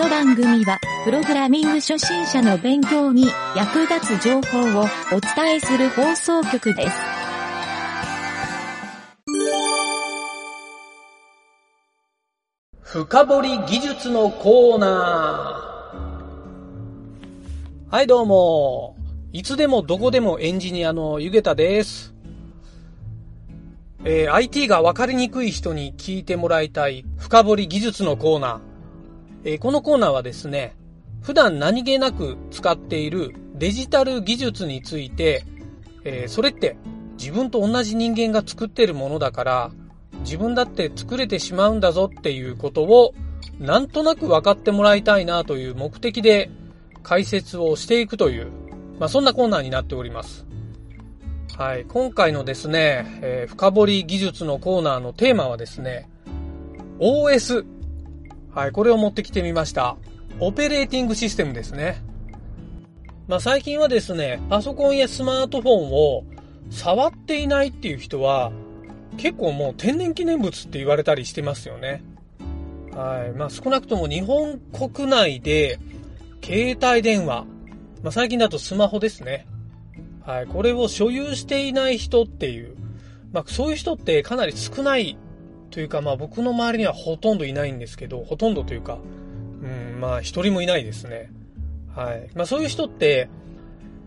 の番組は、プログラミング初心者の勉強に役立つ情報をお伝えする放送局です。深掘り技術のコーナー。はい、どうも。いつでもどこでもエンジニアのゆげたです。えー IT が分かりにくい人に聞いてもらいたい深掘り技術のコーナー。えーこのコーナーはですね、普段何気なく使っているデジタル技術について、えーそれって自分と同じ人間が作ってるものだから、自分だって作れてしまうんだぞっていうことを、なんとなく分かってもらいたいなという目的で解説をしていくという、まあそんなコーナーになっております。はい。今回のですね、えー深掘り技術のコーナーのテーマはですね、OS。はい。これを持ってきてみました。オペレーティングシステムですね。まあ最近はですね、パソコンやスマートフォンを触っていないっていう人は、結構もう天然記念物って言われたりしてますよね。はい。まあ少なくとも日本国内で、携帯電話、まあ最近だとスマホですね。はい。これを所有していない人っていう、まあそういう人ってかなり少ないというか、まあ僕の周りにはほとんどいないんですけど、ほとんどというか、うん、まあ一人もいないですね。はい。まあそういう人って、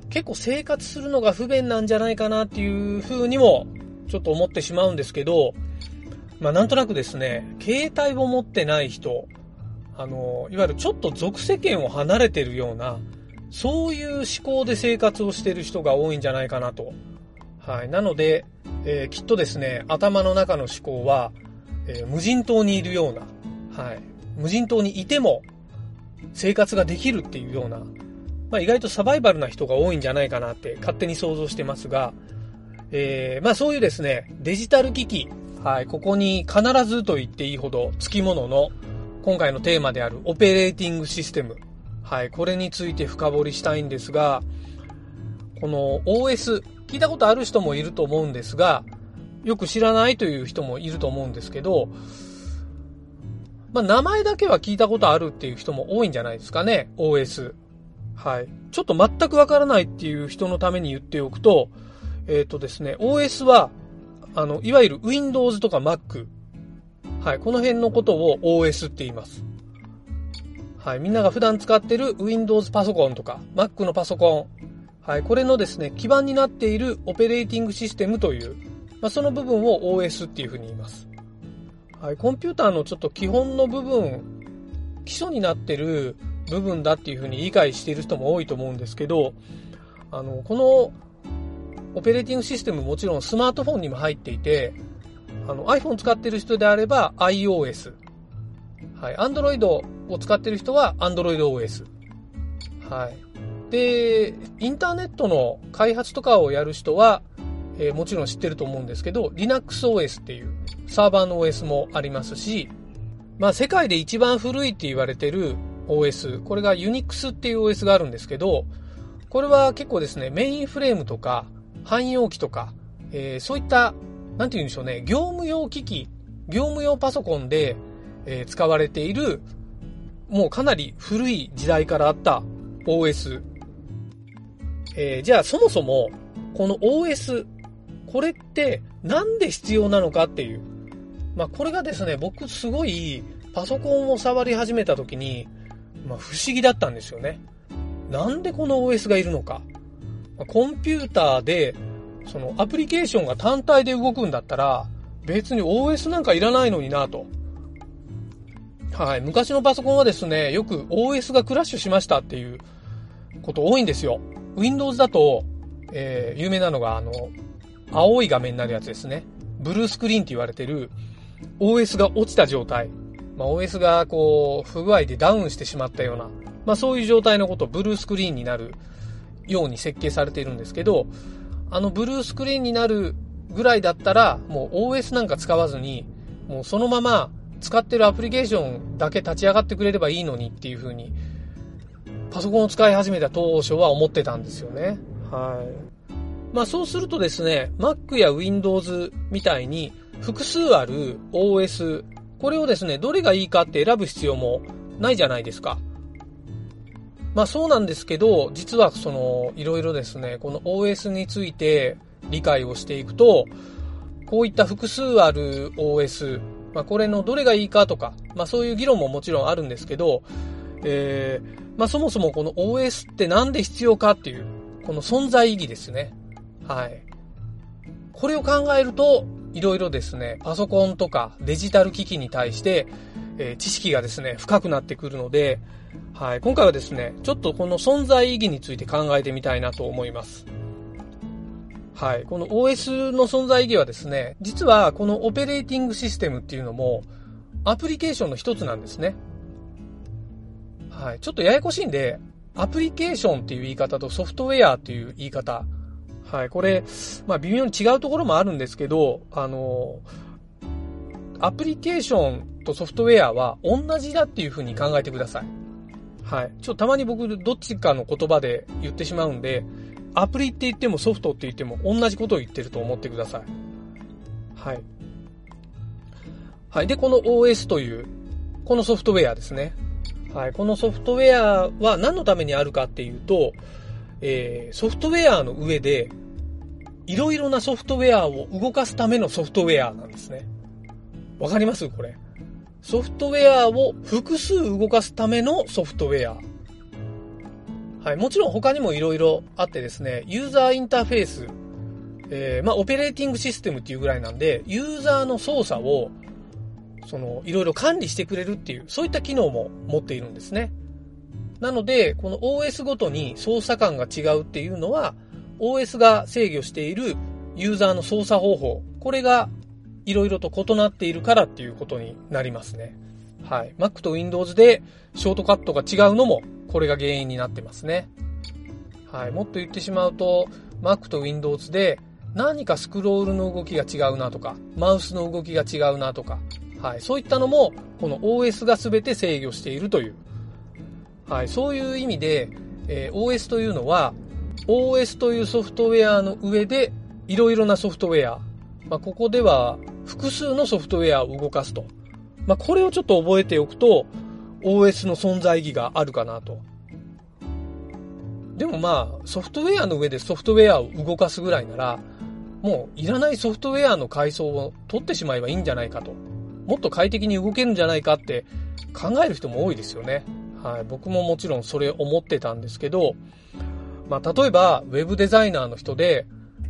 結構生活するのが不便なんじゃないかなっていう風にもちょっと思ってしまうんですけど、まあなんとなくですね、携帯を持ってない人、あの、いわゆるちょっと属世間を離れてるような、そういう思考で生活をしてる人が多いんじゃないかなと。はい。なので、えーきっとですね、頭の中の思考は、えー無人島にいるような、はい。無人島にいても生活ができるっていうような、まあ意外とサバイバルな人が多いんじゃないかなって勝手に想像してますが、えーまあそういうですね、デジタル機器、はい、ここに必ずと言っていいほど付き物の今回のテーマであるオペレーティングシステム、はい、これについて深掘りしたいんですが、この OS、聞いたことある人もいると思うんですが、よく知らないという人もいると思うんですけど、まあ名前だけは聞いたことあるっていう人も多いんじゃないですかね、OS。はい。ちょっと全くわからないっていう人のために言っておくと、えっ、とですね、OS は、あの、いわゆる Windows とか Mac。はい。この辺のことを OS って言います。はい。みんなが普段使ってる Windows パソコンとか Mac のパソコン。はい。これのですね、基盤になっているオペレーティングシステムという、まあ、その部分を OS っていうふうに言います。はい。コンピューターのちょっと基本の部分、基礎になってる部分だっていうふうに理解している人も多いと思うんですけど、あの、このオペレーティングシステムもちろんスマートフォンにも入っていて、あの iPhone 使ってる人であれば iOS。はい。Android を使ってる人は AndroidOS。はい。で、インターネットの開発とかをやる人は、えーもちろん知ってると思うんですけど、LinuxOS っていうサーバーの OS もありますし、まあ世界で一番古いって言われてる OS、これが Unix っていう OS があるんですけど、これは結構ですね、メインフレームとか、汎用機とか、えーそういった、なんて言うんでしょうね、業務用機器、業務用パソコンで、えー使われている、もうかなり古い時代からあった OS。えーじゃあそもそも、この OS、これってなんで必要なのかっていう。まあこれがですね、僕すごいパソコンを触り始めた時に、まあ不思議だったんですよね。なんでこの OS がいるのか。コンピューターで、そのアプリケーションが単体で動くんだったら、別に OS なんかいらないのになと。はい。昔のパソコンはですね、よく OS がクラッシュしましたっていうこと多いんですよ。Windows だと、えー有名なのが、あの、青い画面になるやつですね。ブルースクリーンって言われてる OS が落ちた状態。まあ、OS がこう、不具合でダウンしてしまったような、まあそういう状態のことをブルースクリーンになるように設計されているんですけど、あのブルースクリーンになるぐらいだったら、もう OS なんか使わずに、もうそのまま使ってるアプリケーションだけ立ち上がってくれればいいのにっていう風に、パソコンを使い始めた当初は思ってたんですよね。はい。まあそうするとですね、Mac や Windows みたいに複数ある OS、これをですね、どれがいいかって選ぶ必要もないじゃないですか。まあそうなんですけど、実はその、いろいろですね、この OS について理解をしていくと、こういった複数ある OS、まあこれのどれがいいかとか、まあそういう議論ももちろんあるんですけど、えー、まあそもそもこの OS ってなんで必要かっていう、この存在意義ですね。はい。これを考えると、いろいろですね、パソコンとかデジタル機器に対して、えー、知識がですね、深くなってくるので、はい、今回はですね、ちょっとこの存在意義について考えてみたいなと思います。はい、この OS の存在意義はですね、実はこのオペレーティングシステムっていうのも、アプリケーションの一つなんですね。はい、ちょっとややこしいんで、アプリケーションっていう言い方とソフトウェアっていう言い方、はい、これ、まあ微妙に違うところもあるんですけど、あの、アプリケーションとソフトウェアは同じだっていうふうに考えてください。はい。ちょっとたまに僕、どっちかの言葉で言ってしまうんで、アプリって言ってもソフトって言っても同じことを言ってると思ってください。はい。はい。で、この OS という、このソフトウェアですね。はい。このソフトウェアは何のためにあるかっていうと、えー、ソフトウェアの上で、いろいろなソフトウェアを動かすためのソフトウェアなんですね。わかりますこれ。ソフトウェアを複数動かすためのソフトウェア。はい。もちろん他にも色々あってですね、ユーザーインターフェース、えー、まあ、オペレーティングシステムっていうぐらいなんで、ユーザーの操作を、その、いろいろ管理してくれるっていう、そういった機能も持っているんですね。なので、この OS ごとに操作感が違うっていうのは、OS が制御しているユーザーの操作方法、これがいろいろと異なっているからっていうことになりますね。はい。Mac と Windows でショートカットが違うのも、これが原因になってますね。はい。もっと言ってしまうと、Mac と Windows で何かスクロールの動きが違うなとか、マウスの動きが違うなとか、はい。そういったのも、この OS が全て制御しているという、はい。そういう意味で、えー、OS というのは、OS というソフトウェアの上で、いろいろなソフトウェア、まあ、ここでは複数のソフトウェアを動かすと。まあ、これをちょっと覚えておくと、OS の存在意義があるかなと。でもまあ、ソフトウェアの上でソフトウェアを動かすぐらいなら、もういらないソフトウェアの階層を取ってしまえばいいんじゃないかと。もっと快適に動けるんじゃないかって考える人も多いですよね。はい。僕ももちろんそれ思ってたんですけど、まあ、例えば、ウェブデザイナーの人で、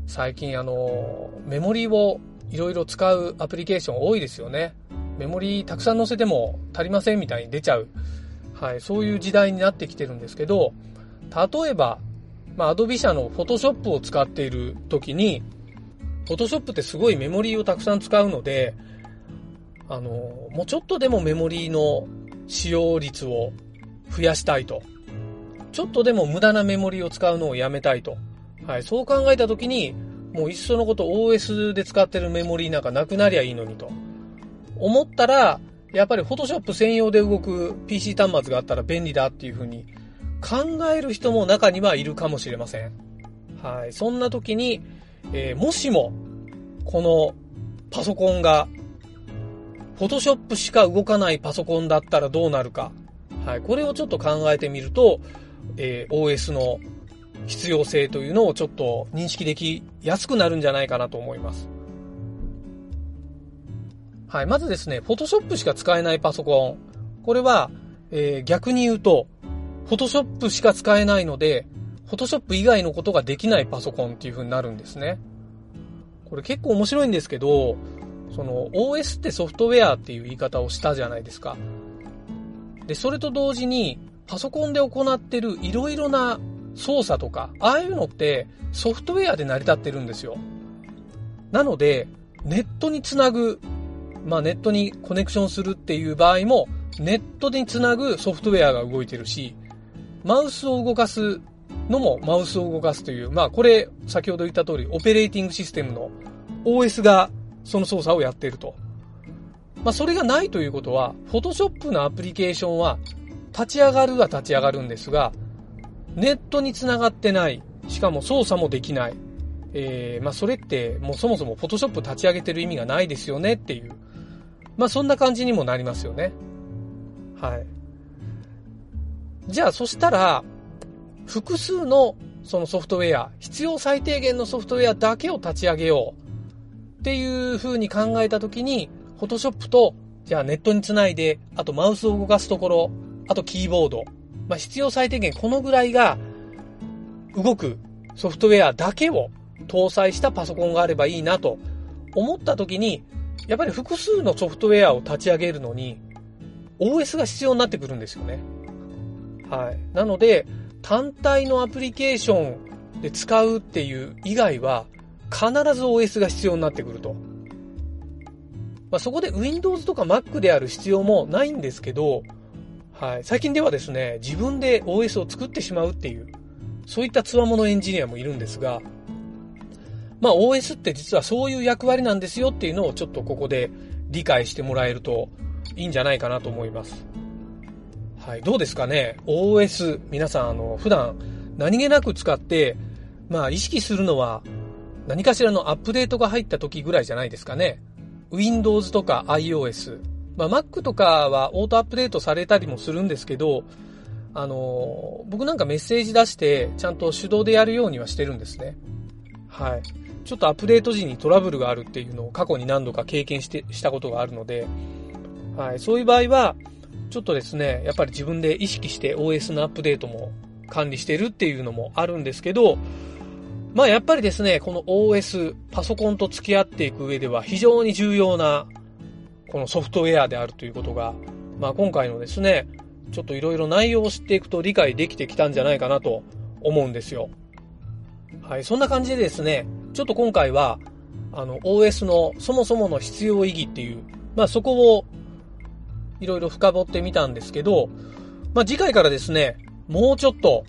最近あの、メモリーをいろいろ使うアプリケーション多いですよね。メモリーたくさん載せても足りませんみたいに出ちゃう。はい、そういう時代になってきてるんですけど、例えば、まあ、Adobe 社の Photoshop を使っている時に、Photoshop ってすごいメモリーをたくさん使うので、あの、もうちょっとでもメモリーの使用率を増やしたいと。ちょっとでも無駄なメモリを使うのをやめたいと。はい、そう考えた時に、もういっそのこと OS で使ってるメモリーなんかなくなりゃいいのにと。思ったら、やっぱり Photoshop 専用で動く PC 端末があったら便利だっていうふうに考える人も中にはいるかもしれません。はい。そんな時に、えー、もしも、このパソコンが、Photoshop しか動かないパソコンだったらどうなるか。はい。これをちょっと考えてみると、えー、OS の必要性というのをちょっと認識できやすくなるんじゃないかなと思います。はい。まずですね、Photoshop しか使えないパソコン。これは、えー、逆に言うと、Photoshop しか使えないので、Photoshop 以外のことができないパソコンっていう風になるんですね。これ結構面白いんですけど、その OS ってソフトウェアっていう言い方をしたじゃないですか。で、それと同時に、パソコンで行ってるいろいろな操作とか、ああいうのってソフトウェアで成り立ってるんですよ。なので、ネットにつなぐ、まあネットにコネクションするっていう場合も、ネットにつなぐソフトウェアが動いてるし、マウスを動かすのもマウスを動かすという、まあこれ、先ほど言った通り、オペレーティングシステムの OS がその操作をやっていると。まあそれがないということは、Photoshop のアプリケーションは立ち上がるは立ち上がるんですが、ネットにつながってない。しかも操作もできない。えー、まあそれってもうそもそも Photoshop 立ち上げてる意味がないですよねっていう。まあそんな感じにもなりますよね。はい。じゃあそしたら、複数のそのソフトウェア、必要最低限のソフトウェアだけを立ち上げようっていう風に考えたときに、フォトショップと、じゃあネットにつないで、あとマウスを動かすところ、あとキーボード、まあ、必要最低限このぐらいが動くソフトウェアだけを搭載したパソコンがあればいいなと思ったときに、やっぱり複数のソフトウェアを立ち上げるのに、OS が必要になってくるんですよね。はい。なので、単体のアプリケーションで使うっていう以外は、必ず OS が必要になってくると。まあ、そこで Windows とか Mac である必要もないんですけど、はい。最近ではですね、自分で OS を作ってしまうっていう、そういった強者エンジニアもいるんですが、まあ OS って実はそういう役割なんですよっていうのをちょっとここで理解してもらえるといいんじゃないかなと思います。はい、どうですかね ?OS、皆さん、あの、普段何気なく使って、まあ、意識するのは、何かしらのアップデートが入った時ぐらいじゃないですかね。Windows とか iOS。まあ、Mac とかはオートアップデートされたりもするんですけど、あの、僕なんかメッセージ出して、ちゃんと手動でやるようにはしてるんですね。はい。ちょっとアップデート時にトラブルがあるっていうのを過去に何度か経験して、したことがあるので、はい。そういう場合は、ちょっとですね、やっぱり自分で意識して OS のアップデートも管理してるっていうのもあるんですけど、まあやっぱりですね、この OS、パソコンと付き合っていく上では非常に重要な、このソフトウェアであるということが、まあ今回のですね、ちょっといろいろ内容を知っていくと理解できてきたんじゃないかなと思うんですよ。はい、そんな感じでですね、ちょっと今回は、あの OS のそもそもの必要意義っていう、まあそこをいろいろ深掘ってみたんですけど、まあ、次回からですね、もうちょっと、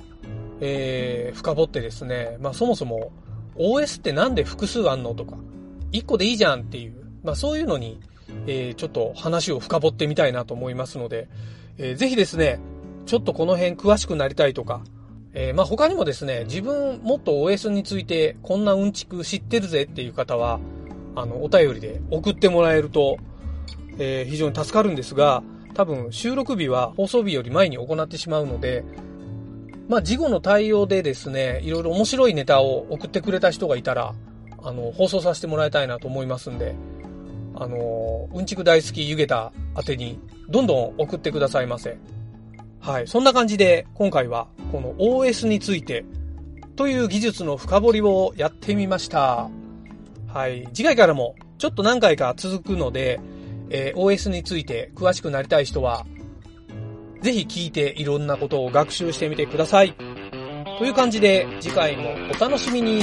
えー、深掘ってですね、まあ、そもそも OS ってなんで複数あんのとか、1個でいいじゃんっていう、まあ、そういうのに、えー、ちょっと話を深掘ってみたいなと思いますので、えー、ぜひですね、ちょっとこの辺詳しくなりたいとか、えー、まあ、他にもですね、自分もっと OS についてこんなうんちく知ってるぜっていう方は、あの、お便りで送ってもらえると、えー、非常に助かるんですが、多分収録日は放送日より前に行ってしまうので、まあ、事後の対応でですね、いろいろ面白いネタを送ってくれた人がいたら、あの、放送させてもらいたいなと思いますんで、あの、うんちく大好きゆげた宛てに、どんどん送ってくださいませ。はい。そんな感じで、今回は、この OS について、という技術の深掘りをやってみました。はい。次回からも、ちょっと何回か続くので、えー、OS について詳しくなりたい人は、ぜひ聞いていろんなことを学習してみてください。という感じで次回もお楽しみに。